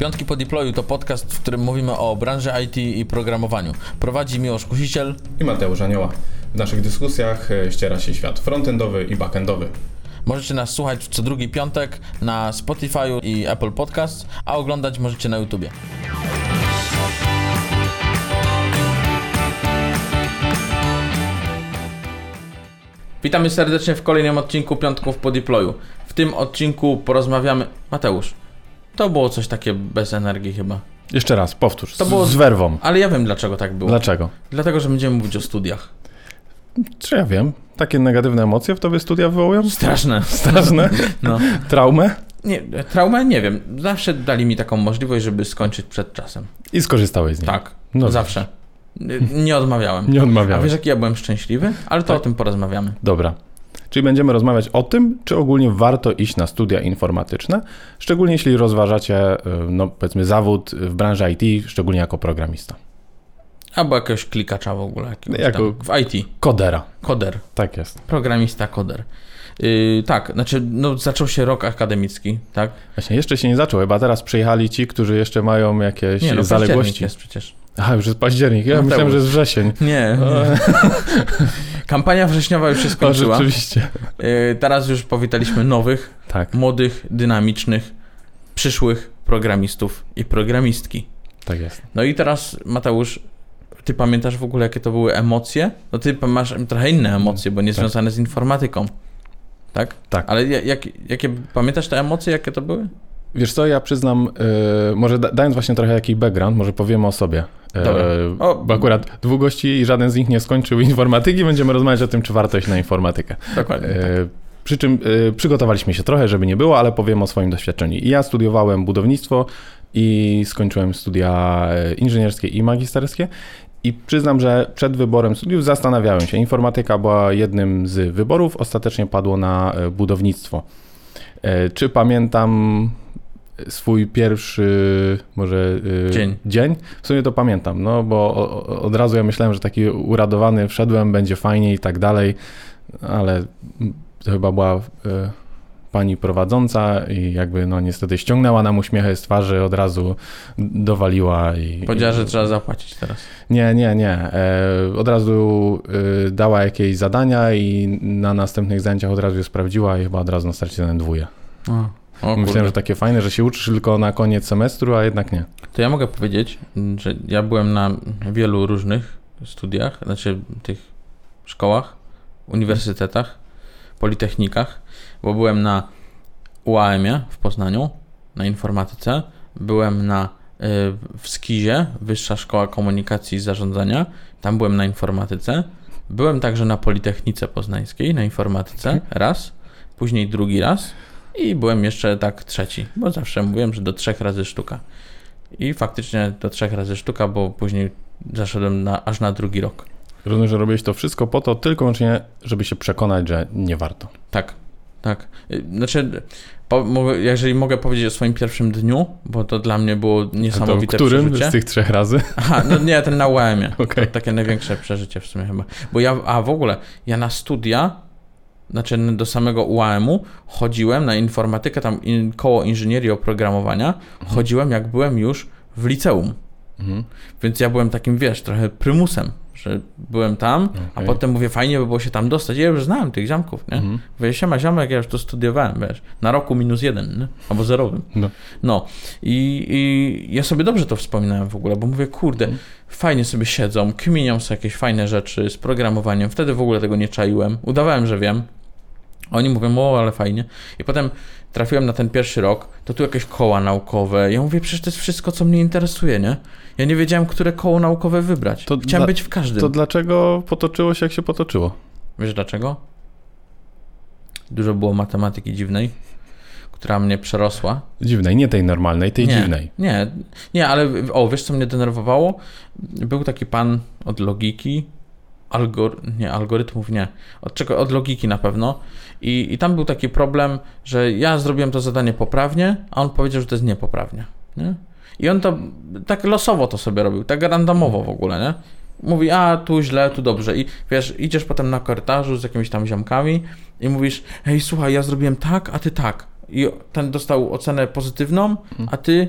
Piątki po deployu to podcast, w którym mówimy o branży IT i programowaniu. Prowadzi Miłosz Kusiciel i Mateusz Anioła. W naszych dyskusjach e, ściera się świat frontendowy i backendowy. Możecie nas słuchać co drugi piątek na Spotify i Apple Podcast, a oglądać możecie na YouTubie. Witamy serdecznie w kolejnym odcinku Piątków po deployu. W tym odcinku porozmawiamy... Mateusz, to było coś takie bez energii chyba. Jeszcze raz, powtórz. To było z werwą. Ale ja wiem dlaczego tak było. Dlaczego? Dlatego, że będziemy mówić o studiach. Czy ja wiem? Takie negatywne emocje w tobie studia wywołują? Straszne. Straszne? No. Traumę? Nie, traumę nie wiem. Zawsze dali mi taką możliwość, żeby skończyć przed czasem. I skorzystałeś z niej? Tak, No zawsze. Nie odmawiałem. Nie A odmawiałeś. wiesz, jaki ja byłem szczęśliwy? Ale to Tak. o tym porozmawiamy. Dobra. Czyli będziemy rozmawiać o tym, czy ogólnie warto iść na studia informatyczne, szczególnie jeśli rozważacie, y, no powiedzmy, zawód w branży IT, szczególnie jako programista. Albo jakiegoś klikacza w ogóle. Jako- w IT. Kodera. Koder. Tak jest. Programista, koder. Yy, tak, znaczy, no, zaczął się rok akademicki, tak? Właśnie, jeszcze się nie zaczął, chyba teraz przyjechali ci, którzy jeszcze mają jakieś Nie, no, zaległości. jest przecież. A, już jest październik. Ja No, myślałem, że jest wrzesień. Nie. Kampania wrześniowa już się skończyła. rzeczywiście. Yy, teraz już powitaliśmy nowych, Tak, młodych, dynamicznych, przyszłych programistów i programistki. tak jest. No i teraz, Mateusz, ty pamiętasz w ogóle, jakie to były emocje? No ty masz trochę inne emocje, bo nie Tak. związane z informatyką. Tak? Tak. Ale ja- jak, jakie, pamiętasz te emocje, jakie to były? Wiesz co, ja przyznam, y, może da, dając właśnie trochę jakiś background, może powiemy o sobie. Y, Dobra. O. Bo akurat dwóch gości i żaden z nich nie skończył informatyki, będziemy rozmawiać o tym, czy warto iść na informatykę. Dokładnie. Y, Przy czym przygotowaliśmy się trochę, żeby nie było, ale powiem o swoim doświadczeniu. I Ja studiowałem budownictwo i skończyłem studia inżynierskie i magisterskie. I przyznam, że przed wyborem studiów zastanawiałem się. Informatyka była jednym z wyborów, ostatecznie padło na budownictwo. Czy pamiętam swój pierwszy może y, Dzień. dzień? W sumie to pamiętam, no bo od razu ja myślałem, że taki uradowany wszedłem, będzie fajnie i tak dalej, ale to chyba była y, pani prowadząca i jakby no niestety ściągnęła nam uśmiechy z twarzy, od razu dowaliła i... Powiedziała, że trzeba zapłacić teraz. Nie, nie, nie. E, od razu y, dała jakieś zadania i na następnych zajęciach od razu je sprawdziła i chyba od razu na starcie ten dwóje. O, o Myślałem, kurde. że takie fajne, że się uczysz tylko na koniec semestru, a jednak nie. To ja mogę powiedzieć, że ja byłem na wielu różnych studiach, znaczy tych szkołach, uniwersytetach, politechnikach, bo byłem na UAM-ie w Poznaniu, na informatyce, byłem na y, w Skizie, Wyższa Szkoła Komunikacji i Zarządzania, tam byłem na informatyce, byłem także na Politechnice Poznańskiej, na informatyce, raz, później drugi raz i byłem jeszcze tak trzeci, bo zawsze mówiłem, że do trzech razy sztuka. I faktycznie do trzech razy sztuka, bo później zaszedłem na, aż na drugi rok. Rozumiem, że robiłeś to wszystko po to, tylko wyłącznie, żeby się przekonać, że nie warto. Tak, tak. Y, Znaczy, po, mogę, jeżeli mogę powiedzieć o swoim pierwszym dniu, bo to dla mnie było A to niesamowite którym przeżycie. z tych trzech razy? Aha, no nie, ten na UAM-ie. Okej. To takie największe przeżycie w sumie chyba. Bo ja, a w ogóle, ja na studia, znaczy do samego UAM-u chodziłem na informatykę, tam in, koło inżynierii oprogramowania, chodziłem jak byłem już w liceum. Mhm. Więc ja byłem takim, wiesz, trochę prymusem, że byłem tam, a Okej. potem mówię, fajnie by było się tam dostać. Ja już znałem tych ziomków, nie? Mhm. Mówię, siema ziomek, ja już to studiowałem, wiesz, na roku minus jeden, nie? albo zerowym. No. No i, i ja sobie dobrze to wspominałem w ogóle, bo mówię, kurde, Mhm. fajnie sobie siedzą, kminią sobie jakieś fajne rzeczy z programowaniem. Wtedy w ogóle tego nie czaiłem. Udawałem, że wiem. Oni mówią, o, ale fajnie. I potem trafiłem na ten pierwszy rok, to tu jakieś koła naukowe. Ja mówię, przecież to jest wszystko, co mnie interesuje, nie? Ja nie wiedziałem, które koło naukowe wybrać. To Chciałem dla- być w każdym. To dlaczego potoczyło się, jak się potoczyło? Wiesz dlaczego? Dużo było matematyki dziwnej, która mnie przerosła. Dziwnej, nie tej normalnej, tej nie, dziwnej. Nie, nie, ale o, wiesz co mnie denerwowało? Był taki pan od logiki, algor, nie, algorytmów nie, od czego, od logiki na pewno I, i tam był taki problem, że ja zrobiłem to zadanie poprawnie, a on powiedział, że to jest niepoprawnie, nie? I on to tak losowo to sobie robił, tak randomowo w ogóle, nie? Mówi, a tu źle, tu dobrze. I wiesz, idziesz potem na korytarzu z jakimiś tam ziomkami i mówisz, hej, słuchaj, ja zrobiłem tak, a ty tak. I ten dostał ocenę pozytywną, a ty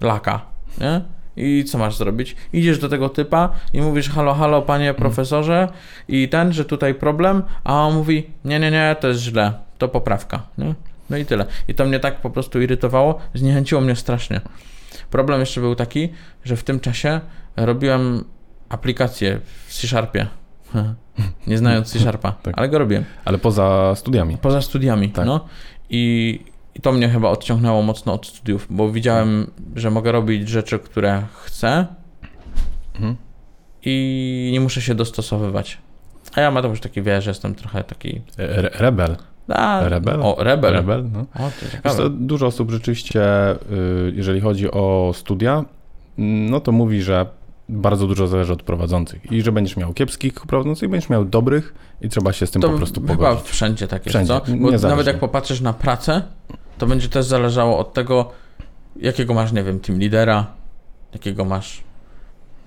laka, nie? I co masz zrobić? Idziesz do tego typa i mówisz, halo, halo, panie profesorze, i ten, że tutaj problem, a on mówi, nie, nie, nie, to jest źle, to poprawka, nie? No i tyle. I to mnie tak po prostu irytowało, zniechęciło mnie strasznie. Problem jeszcze był taki, że w tym czasie robiłem aplikację w C-Sharpie. Nie znając C-Sharpa, Tak. ale go robiłem. Ale poza studiami. Poza studiami, Tak. no. I, I to mnie chyba odciągnęło mocno od studiów, bo widziałem, że mogę robić rzeczy, które chcę Mhm. i nie muszę się dostosowywać. A ja Mateusz taki wie, że jestem trochę taki... Re- Rebel. A, Rebel? O, rebel. Rebel, no. O, to Wiesz dużo osób rzeczywiście, y, jeżeli chodzi o studia, no to mówi, że bardzo dużo zależy od prowadzących i że będziesz miał kiepskich prowadzących, będziesz miał dobrych i trzeba się z tym to po prostu chyba pogodzić. wszędzie tak jest, Wszędzie, co? Bo niezależnie. nawet jak popatrzysz na pracę, to będzie też zależało od tego, jakiego masz, nie wiem, team lidera, jakiego masz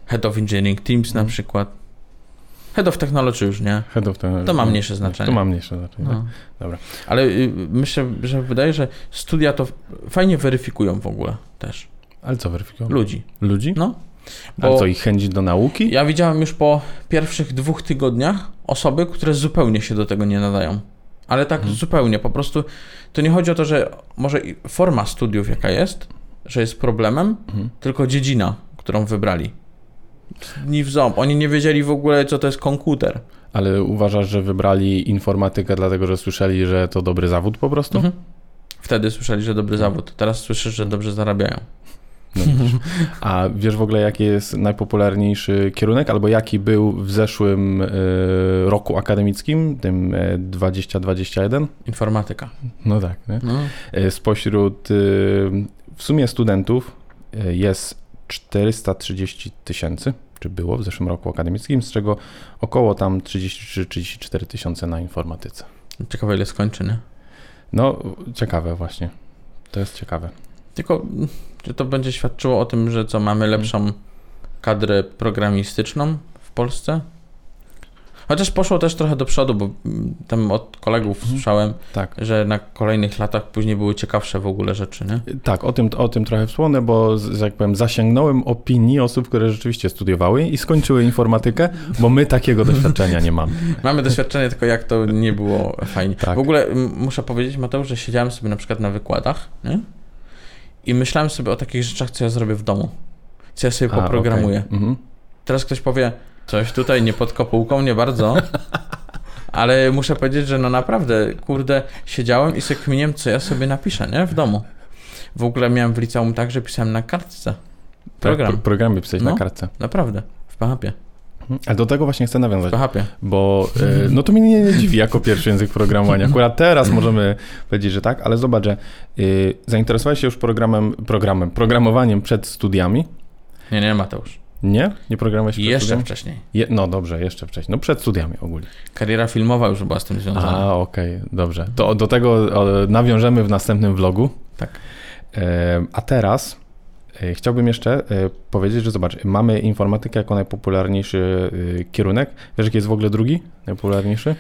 head of engineering teams na Mhm. przykład. Head of technology już nie. Head of the- To ma mniejsze znaczenie. To ma mniejsze znaczenie. tak? No. Dobra. Ale y, myślę, że wydaje, że studia to fajnie weryfikują w ogóle też Ale co weryfikują? ludzi. Ludzi? No. Ale Bo co, ich chęci do nauki? ja widziałem już po pierwszych dwóch tygodniach osoby, które zupełnie się do tego nie nadają. Ale tak Mhm. zupełnie, po prostu to nie chodzi o to, że może forma studiów jaka jest, że jest problemem, Mhm. tylko dziedzina, którą wybrali. Ni w ząb. Oni nie wiedzieli w ogóle, co to jest komputer. Ale uważasz, że wybrali informatykę dlatego, że słyszeli, że to dobry zawód po prostu? Mhm. Wtedy słyszeli, że dobry zawód. Teraz słyszysz, że dobrze zarabiają. No. A wiesz w ogóle, jaki jest najpopularniejszy kierunek, albo jaki był w zeszłym y, roku akademickim, tym y, 2021? Informatyka. No tak, nie? No. Y, Spośród w sumie studentów jest 430 tysięcy, czy było w zeszłym roku akademickim, z czego około tam 33-34 tysiące na informatyce. Ciekawe, ile skończy, nie? No, ciekawe właśnie. To jest ciekawe. Tylko, czy to będzie świadczyło o tym, że co, mamy lepszą kadrę programistyczną w Polsce? Chociaż poszło też trochę do przodu, bo mm, tam od kolegów Mhm. słyszałem, Tak. że na kolejnych latach później były ciekawsze w ogóle rzeczy, nie? Tak, o tym, o tym trochę wspomnę, bo jak powiem, zasięgnąłem opinii osób, które rzeczywiście studiowały i skończyły informatykę, bo my takiego doświadczenia nie mamy. Mamy doświadczenie, tylko jak to nie było fajnie. Tak. W ogóle muszę powiedzieć, Mateusz, że siedziałem sobie na przykład na wykładach, nie? I myślałem sobie o takich rzeczach, co ja zrobię w domu. Co ja sobie A, poprogramuję. okej. Mhm. Teraz ktoś powie, coś tutaj nie pod kopułką, nie bardzo. Ale muszę powiedzieć, że no naprawdę, kurde, siedziałem i sobie kminiłem, co ja sobie napiszę, nie? W domu. W ogóle miałem w liceum tak, że pisałem na kartce. Program. Tak, pro, programy pisać No. na kartce. Naprawdę. W PHP. Mhm. Ale do tego właśnie chcę nawiązać, bo e, no to mnie nie, nie dziwi jako pierwszy język programowania. Akurat teraz możemy powiedzieć, że tak, ale zobacz, że y, zainteresowałeś się już programem, programem, programowaniem przed studiami? Nie, nie, Mateusz. Nie? Nie programowałeś przed Jeszcze studiami? wcześniej. Je, no dobrze, jeszcze wcześniej. No przed studiami ogólnie. Kariera filmowa już była z tym związana. A, okej, dobrze. To do tego nawiążemy w następnym vlogu. Tak. E, a teraz e, chciałbym jeszcze e, powiedzieć, że zobacz, mamy informatykę jako najpopularniejszy e, kierunek. Wiesz, jaki jest w ogóle drugi najpopularniejszy?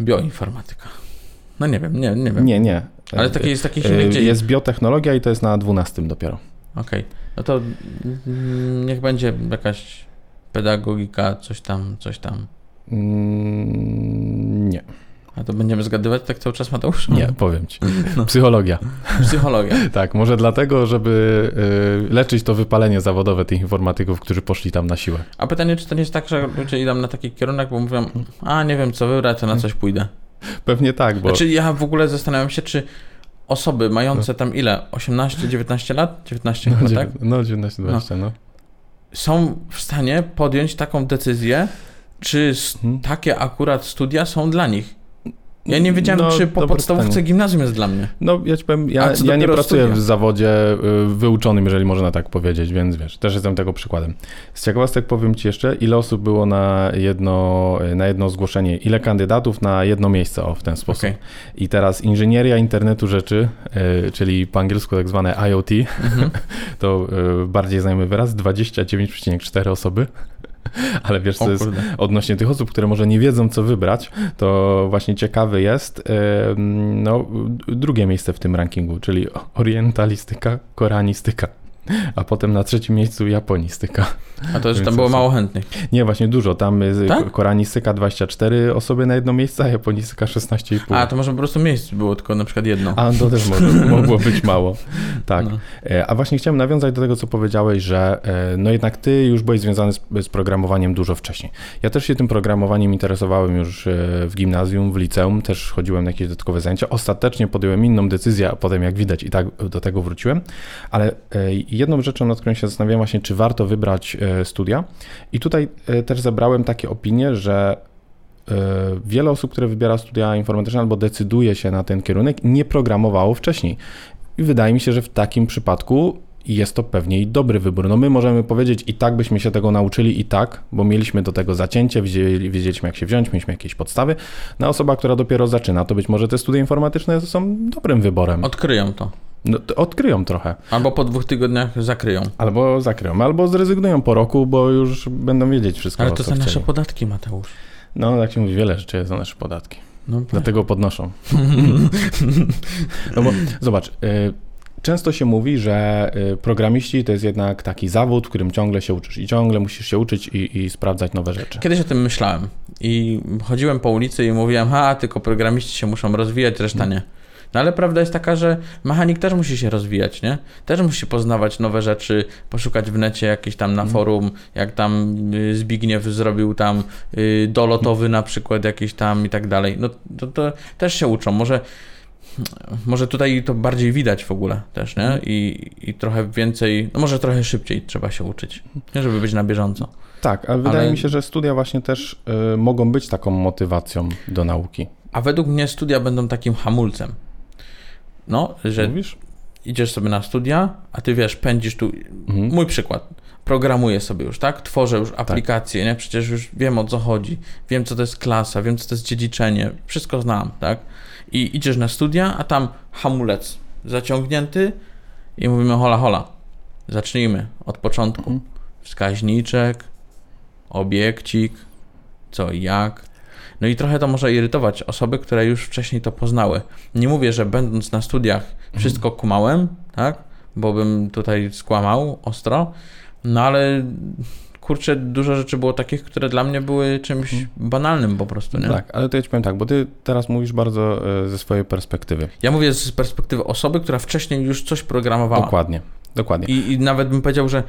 Bioinformatyka. No nie wiem, nie, nie wiem. Nie, nie. Ale E, taki jest taki e, silny, gdzie Jest biotechnologia i to jest na 12 dopiero. Okej. No to niech będzie jakaś pedagogika, coś tam, coś tam. Mm, nie, A to będziemy zgadywać tak cały czas, Mateusz? nie, powiem ci. No. Psychologia. Psychologia. Tak, może dlatego, żeby e, leczyć to wypalenie zawodowe tych informatyków, którzy poszli tam na siłę. A pytanie, czy to nie jest tak, że ludzie idą na taki kierunek, bo mówią, a nie wiem co wybrać, to na coś pójdę. Pewnie tak, bo... Znaczy ja w ogóle zastanawiam się, czy osoby mające tam ile? 18, 19 lat? 19 No, chyba, tak? no 19-20, no. Są w stanie podjąć taką decyzję, czy Mhm. takie akurat studia są dla nich. Ja nie wiedziałem, No, czy po podstawówce pytanie. gimnazjum jest dla mnie. No, ja ci powiem, ja, ja nie pracuję studia? w zawodzie y, wyuczonym, jeżeli można tak powiedzieć, więc wiesz, też jestem tego przykładem. Z ciekawostek powiem ci jeszcze, ile osób było na jedno, na jedno zgłoszenie, ile kandydatów na jedno miejsce, o, w ten sposób. Okej. I teraz inżynieria internetu rzeczy, y, czyli po angielsku tak zwane IoT, Mhm. to y, bardziej znajomy wyraz, 29,4 osoby. Ale wiesz, co jest odnośnie tych osób, które może nie wiedzą, co wybrać, to właśnie ciekawy jest no, drugie miejsce w tym rankingu, czyli orientalistyka, koranistyka. A potem na trzecim miejscu japonistyka. A to Więc tam było mało chętnych. Nie, właśnie dużo. Tam jest Tak? koranistyka 24 osoby na jedno miejsce, a japonistyka 16,5. A, to może po prostu miejsc było tylko na przykład jedno. A to też mogło, mogło być mało. Tak. No. E, A właśnie chciałem nawiązać do tego, co powiedziałeś, że e, no jednak ty już byłeś związany z, z programowaniem dużo wcześniej. Ja też się tym programowaniem interesowałem już e, w gimnazjum, w liceum, też chodziłem na jakieś dodatkowe zajęcia. Ostatecznie podjąłem inną decyzję, a potem jak widać i tak do tego wróciłem. Ale jedną rzeczą, nad którą się zastanawiałem właśnie, czy warto wybrać e, studia. I tutaj e, też zebrałem takie opinie, że e, wiele osób, które wybiera studia informatyczne albo decyduje się na ten kierunek, nie programowało wcześniej. I wydaje mi się, że w takim przypadku jest to pewnie i dobry wybór. No my możemy powiedzieć, i tak byśmy się tego nauczyli, i tak, bo mieliśmy do tego zacięcie, wiedzieli, wiedzieliśmy jak się wziąć, mieliśmy jakieś podstawy. Na osoba, która dopiero zaczyna, to być może te studia informatyczne są dobrym wyborem. Odkryją to. No, odkryją trochę. Albo po dwóch tygodniach zakryją. Albo zakryją, albo zrezygnują po roku, bo już będą wiedzieć wszystko, Ale to za nasze podatki, Mateusz. No, tak się mówi, wiele rzeczy jest za nasze podatki. No, Dlatego podnoszą. No bo zobacz, y, często się mówi, że y, programiści to jest jednak taki zawód, w którym ciągle się uczysz i ciągle musisz się uczyć i, i sprawdzać nowe rzeczy. Kiedyś o tym myślałem i chodziłem po ulicy i mówiłem, ha, tylko programiści się muszą rozwijać, reszta nie. No ale prawda jest taka, że mechanik też musi się rozwijać, nie? Też musi poznawać nowe rzeczy, poszukać w necie jakieś tam na forum, jak tam y, Zbigniew zrobił tam y, dolotowy na przykład jakiś tam i tak dalej. No to, to też się uczą. Może, może tutaj to bardziej widać w ogóle też, nie? I, I trochę więcej, no może trochę szybciej trzeba się uczyć, nie? Żeby być na bieżąco. Tak, ale wydaje Ale- mi się, że studia właśnie też y, mogą być taką motywacją do nauki. A według mnie studia będą takim hamulcem. No, że Mówisz? idziesz sobie na studia, a ty wiesz, pędzisz tu. Mhm. Mój przykład. Programuję sobie już, tak? Tworzę już aplikacje, nie? Przecież już wiem o co chodzi. Wiem, co to jest klasa, wiem, co to jest dziedziczenie. Wszystko znam, tak? I idziesz na studia, a tam hamulec zaciągnięty i mówimy hola, hola. Zacznijmy od początku. Mhm. Wskaźniczek, obiekcik, co i jak. No i trochę to może irytować osoby, które już wcześniej to poznały. Nie mówię, że będąc na studiach wszystko kumałem, tak? Bo bym tutaj skłamał ostro. No ale kurczę, dużo rzeczy było takich, które dla mnie były czymś banalnym po prostu, nie? Tak, ale to ja ci powiem tak, bo ty teraz mówisz bardzo y, ze swojej perspektywy. Ja mówię z perspektywy osoby, która wcześniej już coś programowała. Dokładnie, dokładnie. I, I nawet bym powiedział, że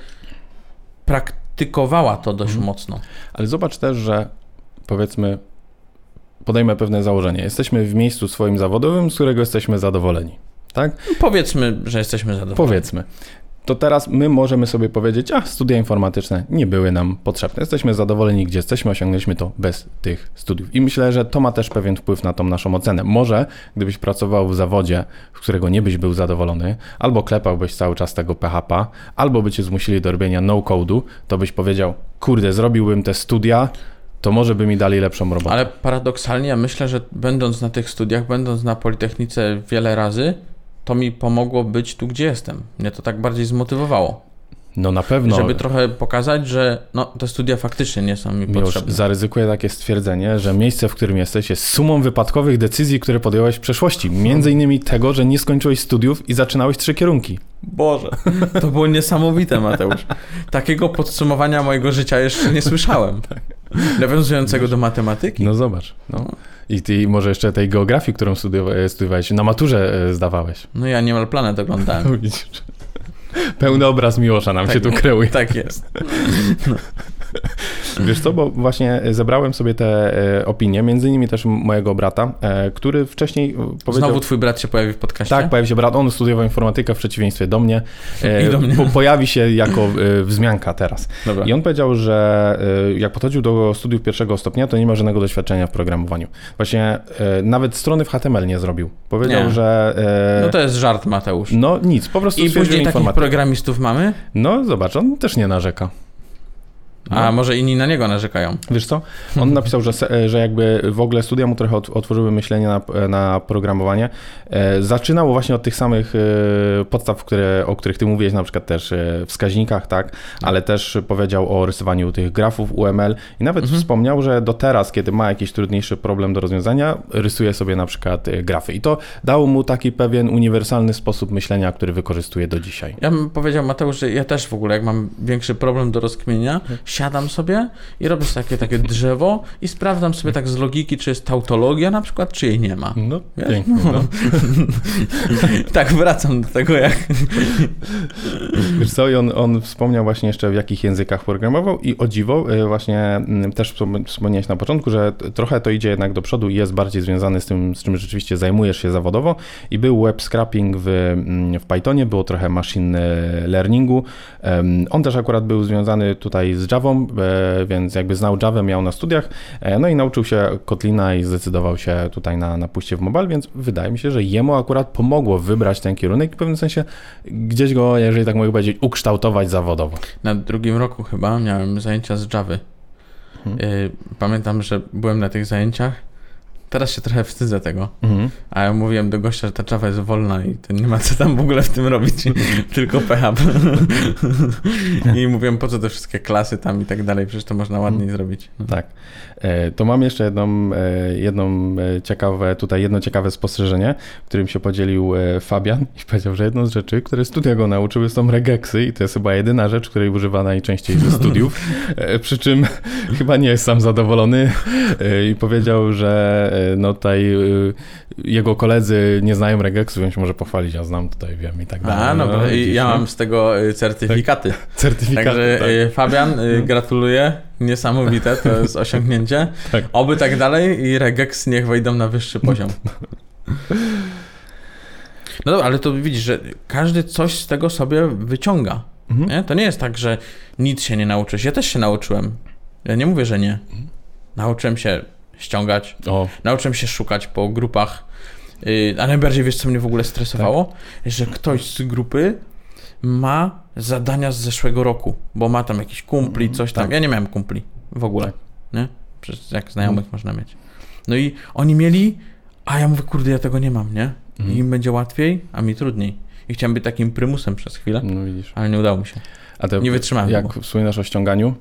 praktykowała to dość Mhm. mocno. Ale zobacz też, że powiedzmy, podejmę pewne założenie. Jesteśmy w miejscu swoim zawodowym, z którego jesteśmy zadowoleni. Tak? Powiedzmy, że jesteśmy zadowoleni. Powiedzmy. To teraz my możemy sobie powiedzieć, a studia informatyczne nie były nam potrzebne. Jesteśmy zadowoleni, gdzie jesteśmy, osiągnęliśmy to bez tych studiów. I myślę, że to ma też pewien wpływ na tą naszą ocenę. Może gdybyś pracował w zawodzie, w którego nie byś był zadowolony, albo klepałbyś cały czas tego PHP, albo by cię zmusili do robienia no-code'u, to byś powiedział, kurde, zrobiłbym te studia, to może by mi dali lepszą robotę. Ale paradoksalnie ja myślę, że będąc na tych studiach, będąc na Politechnice wiele razy, to mi pomogło być tu, gdzie jestem. Mnie to tak bardziej zmotywowało. No na pewno. Żeby trochę pokazać, że no, te studia faktycznie nie są mi Miłosz, potrzebne. zaryzykuję takie stwierdzenie, że miejsce, w którym jesteś, jest sumą wypadkowych decyzji, które podjąłeś w przeszłości. Między innymi tego, że nie skończyłeś studiów i zaczynałeś trzy kierunki. Boże, to było niesamowite, Mateusz. Takiego podsumowania mojego życia jeszcze nie słyszałem. Nawiązującego do matematyki. No zobacz. No. I ty może jeszcze tej geografii, którą studiowa- studiowałeś, na maturze e, zdawałeś. No ja niemal planet oglądałem. Widzisz? Pełny obraz Miłosza nam Tak, się tu kreuje. Tak jest. Wiesz co, bo właśnie zebrałem sobie te e, opinie, między innymi też mojego brata, e, który wcześniej e, powiedział... Znowu twój brat się pojawi w podcaście? Tak, pojawi się brat, on studiował informatykę w przeciwieństwie do mnie. E, I do mnie. Po, pojawi się jako e, wzmianka teraz. Dobra. I on powiedział, że e, jak podchodził do studiów pierwszego stopnia, to nie ma żadnego doświadczenia w programowaniu. Właśnie e, nawet strony w HTML nie zrobił. Powiedział, Nie. że... e, No to jest żart, Mateusz. No nic, po prostu I później takich programistów mamy? No zobacz, on też nie narzeka. A może inni na niego narzekają. Wiesz co? On napisał, że, se- że jakby w ogóle studia mu trochę ot- otworzyły myślenie na, na programowanie. E, Zaczynał właśnie od tych samych e, podstaw, które, o których ty mówiłeś, na przykład też e, wskaźnikach, tak? Ale też powiedział o rysowaniu tych grafów UML i nawet wspomniał, że do teraz, kiedy ma jakiś trudniejszy problem do rozwiązania, rysuje sobie na przykład e, grafy. I to dało mu taki pewien uniwersalny sposób myślenia, który wykorzystuje do dzisiaj. Ja bym powiedział, Mateusz, że ja też w ogóle, jak mam większy problem do rozkminienia, siadam sobie i robię sobie takie, takie drzewo i sprawdzam sobie tak z logiki, czy jest tautologia na przykład, czy jej nie ma. No, Wiesz? pięknie. No. tak wracam do tego, jak... Wiesz co, i on, on wspomniał właśnie jeszcze w jakich językach programował i o dziwo, y, właśnie mm, też wspom- wspomniałeś na początku, że trochę to idzie jednak do przodu i jest bardziej związany z tym, z czym rzeczywiście zajmujesz się zawodowo i był web scrapping w, mm, w Pythonie, było trochę machine learningu. On też akurat był związany tutaj z Javą, e, więc jakby znał Javę, miał na studiach, e, no i nauczył się Kotlina i zdecydował się tutaj na, na pójście w mobile, więc wydaje mi się, że jemu akurat pomogło wybrać ten kierunek i w pewnym sensie gdzieś go, jeżeli tak mogę powiedzieć, ukształtować zawodowo. Na drugim roku chyba miałem zajęcia z Javy. Y, Pamiętam, że byłem na tych zajęciach. Teraz się trochę wstydzę tego. Mhm. A ja mówiłem do gościa, że ta Java jest wolna i to nie ma co tam w ogóle w tym robić, tylko PHP. I mówiłem, po co te wszystkie klasy tam i tak dalej, przecież to można ładniej zrobić. No. Tak. E, To mam jeszcze jedną, e, jedną e, ciekawe, tutaj jedno ciekawe spostrzeżenie, którym się podzielił Fabian i powiedział, że jedną z rzeczy, które studia go nauczyły są regeksy i to jest chyba jedyna rzecz, której używa najczęściej ze studiów, przy czym chyba nie jest sam zadowolony i powiedział, że no tutaj e, jego koledzy nie znają regeksów, więc może pochwalić, ja znam, tutaj wiem i tak dalej. A, no, widzisz, ja no. mam z tego y, certyfikaty. certyfikat. Także tak. Fabian, y, gratuluję. Niesamowite, to jest osiągnięcie. Tak. Oby tak dalej i regex niech wejdą na wyższy poziom. No dobra, ale to widzisz, że każdy coś z tego sobie wyciąga. Mhm. Nie? To nie jest tak, że nic się nie nauczysz. Ja też się nauczyłem. Ja nie mówię, że nie. Nauczyłem się ściągać, O, nauczyłem się szukać po grupach. Yy, a najbardziej wiesz, co mnie w ogóle stresowało? Że ktoś z grupy ma zadania z zeszłego roku, bo ma tam jakiś kumpli, coś tam. tak. Ja nie miałem kumpli w ogóle. Tak. Nie? Przecież jak znajomych można mieć. No i oni mieli, a ja mówię, kurde, ja tego nie mam, nie? I Mhm. im będzie łatwiej, a mi trudniej. I chciałem być takim prymusem przez chwilę, no widzisz. ale nie udało mi się. A Nie wytrzymałem Jak tego. wspominasz o ściąganiu,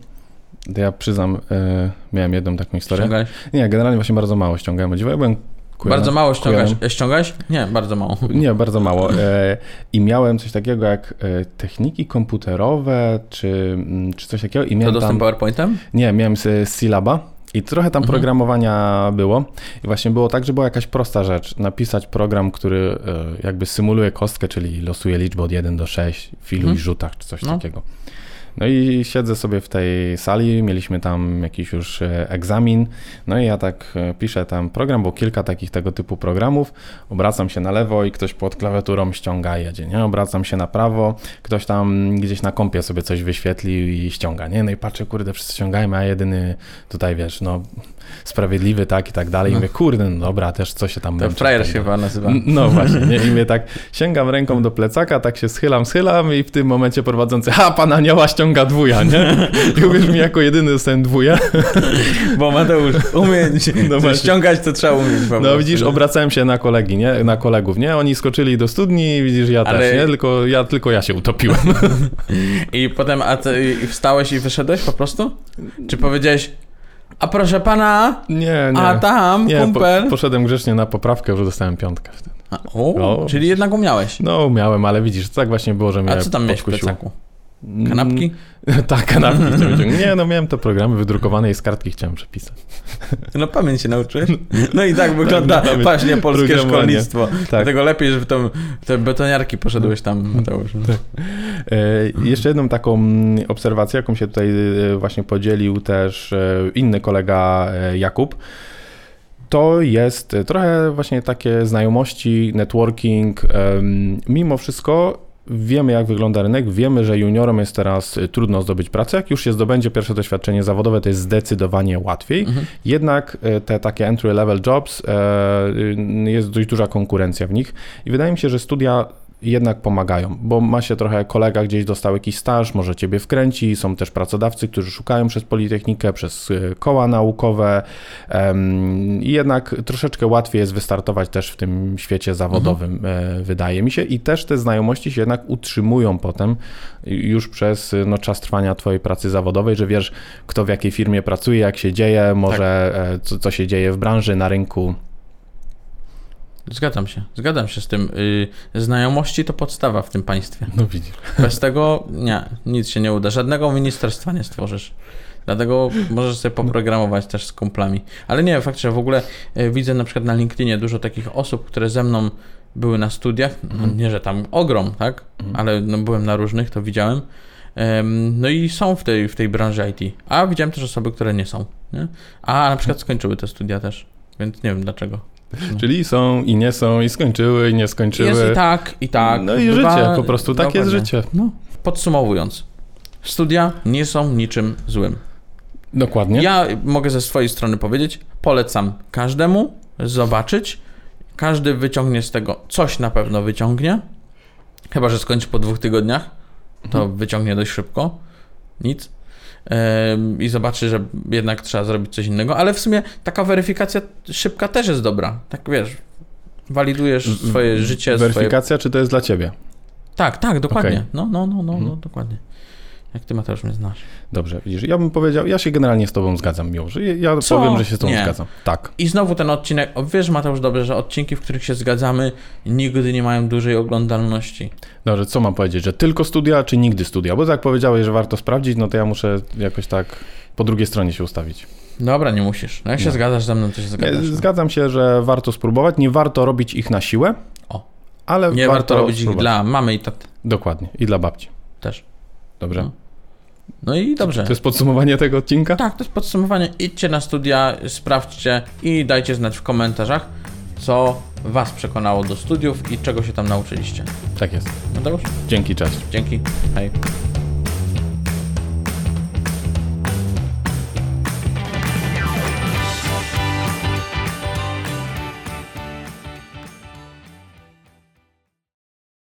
ja przyznam, e, miałem jedną taką historię. Ściągałeś? Nie, generalnie właśnie bardzo mało ściągałem. Dziwo, ja byłem Bardzo mało ściągasz. kujonem. E, Ściągałeś? Nie, bardzo mało. Nie, bardzo mało. E, I miałem coś takiego jak e, techniki komputerowe, czy, mm, czy coś takiego. I To miałem dostęp tam, PowerPointem? nie, miałem z Syllaba. I trochę tam Mhm. programowania było. I właśnie było tak, że była jakaś prosta rzecz. Napisać program, który e, jakby symuluje kostkę, czyli losuje liczbę od 1 do 6 w iluś Mhm. rzutach, czy coś No. takiego. No i siedzę sobie w tej sali, mieliśmy tam jakiś już e, egzamin, no i ja tak e, piszę tam program, bo kilka takich tego typu programów, obracam się na lewo i ktoś pod klawiaturą ściąga, jedzie, nie? Obracam się na prawo, ktoś tam gdzieś na kompie sobie coś wyświetlił i ściąga, nie? No i patrzę, kurde, wszyscy ściągają, a jedyny tutaj, wiesz, no sprawiedliwy, tak i tak dalej. I No. mówię, kurde, no dobra, też co się tam To frajer się dalej. chyba nazywa. No właśnie, nie? I mnie tak sięgam ręką do plecaka, tak się schylam, schylam i w tym momencie prowadzący, ha, pan anioła ściąga dwuja, nie? I uwierz mi, jako jedyny dostałem dwuja. Bo Mateusz, umieć No no właśnie. ściągać to trzeba umieć. po No widzisz, obracałem się na kolegi, nie? Na kolegów, nie? Oni skoczyli do studni i widzisz, ja Ale- też, nie? Tylko ja, tylko ja się utopiłem. I potem a ty, wstałeś i wyszedłeś po prostu? Czy powiedziałeś, a proszę pana, Nie, nie. a tam nie, kumpel? Po, poszedłem grzecznie na poprawkę, że dostałem piątkę wtedy. A, o, O. czyli jednak umiałeś. No, miałem, ale widzisz, tak właśnie było, że mnie A co tam miałeś w plecaku? Kanapki? Mm, tak, kanapki chciałem wyciągnąć. Nie, no miałem to programy wydrukowane i z kartki chciałem przepisać. No pamięć się nauczyłeś. No i tak wygląda właśnie polskie szkolnictwo. Tak. Dlatego lepiej, że w tą, te betoniarki poszedłeś tam, Mateusz. E, Jeszcze jedną taką mm, obserwację, jaką się tutaj e, właśnie podzielił też e, inny kolega e, Jakub. To jest trochę właśnie takie znajomości, networking. Mimo wszystko wiemy, jak wygląda rynek, wiemy, że juniorom jest teraz e, trudno zdobyć pracę. Jak już się zdobędzie pierwsze doświadczenie zawodowe, to jest zdecydowanie łatwiej. Mhm. Jednak e, te takie entry level jobs, e, y, jest dość duża konkurencja w nich i wydaje mi się, że studia jednak pomagają, bo ma się trochę kolega gdzieś dostał jakiś staż, może ciebie wkręci, są też pracodawcy, którzy szukają przez Politechnikę, przez y, koła naukowe i jednak troszeczkę łatwiej jest wystartować też w tym świecie zawodowym, e, wydaje mi się. I też te znajomości się jednak utrzymują potem y, już przez y, no, czas trwania twojej pracy zawodowej, że wiesz kto w jakiej firmie pracuje, jak się dzieje, może e, co, co się dzieje w branży, na rynku. Zgadzam się, zgadzam się z tym. Yy, znajomości to podstawa w tym państwie. No widzisz. Bez tego nie, nic się nie uda. Żadnego ministerstwa nie stworzysz. Dlatego możesz sobie poprogramować też z kumplami. Ale nie, faktycznie w ogóle y, widzę na przykład na LinkedInie dużo takich osób, które ze mną były na studiach. No, nie, że tam ogrom, tak? Ale no, byłem na różnych, to widziałem. Em, No i są w tej, w tej branży IT. A widziałem też osoby, które nie są. Nie? A na przykład skończyły te studia też. Więc nie wiem dlaczego. Czyli są i nie są, i skończyły, i nie skończyły. Jest i tak, i tak. No i życie, po prostu tak jest życie. No, podsumowując, studia nie są niczym złym. Dokładnie. Ja mogę ze swojej strony powiedzieć, polecam każdemu zobaczyć. Każdy wyciągnie z tego coś na pewno wyciągnie. Chyba, że skończy po dwóch tygodniach, to Mhm. wyciągnie dość szybko. Nic. I zobaczy, że jednak trzeba zrobić coś innego, ale w sumie taka weryfikacja szybka też jest dobra. Tak wiesz, walidujesz swoje życie, swoje Weryfikacja, czy to jest dla ciebie? tak, tak, dokładnie. Okej. No, no, no, no, no, Mhm. dokładnie. Jak ty Mateusz mnie znasz. Dobrze, widzisz, ja bym powiedział, ja się generalnie z tobą zgadzam, Miłosz. Ja- Ja Co? powiem, że się z tobą Nie. zgadzam. Tak. I znowu ten odcinek, o, wiesz Mateusz dobrze, że odcinki, w których się zgadzamy, nigdy nie mają dużej oglądalności. Dobrze, co mam powiedzieć, że tylko studia, czy nigdy studia? Bo jak powiedziałeś, że warto sprawdzić, no to ja muszę jakoś tak po drugiej stronie się ustawić. Dobra, nie musisz. No jak się No. zgadzasz ze mną, to się zgadzasz. Nie, no. Zgadzam się, że warto spróbować. Nie warto robić ich na siłę, O. ale Nie warto robić ich spróbować. dla mamy i taty Dokładnie. I dla babci. też. Dobrze. No. No i dobrze. To jest podsumowanie tego odcinka? Tak, to jest podsumowanie. Idźcie na studia, sprawdźcie i dajcie znać w komentarzach, co was przekonało do studiów i czego się tam nauczyliście. Tak jest. Mateusz? Dzięki, cześć. Dzięki. Hej.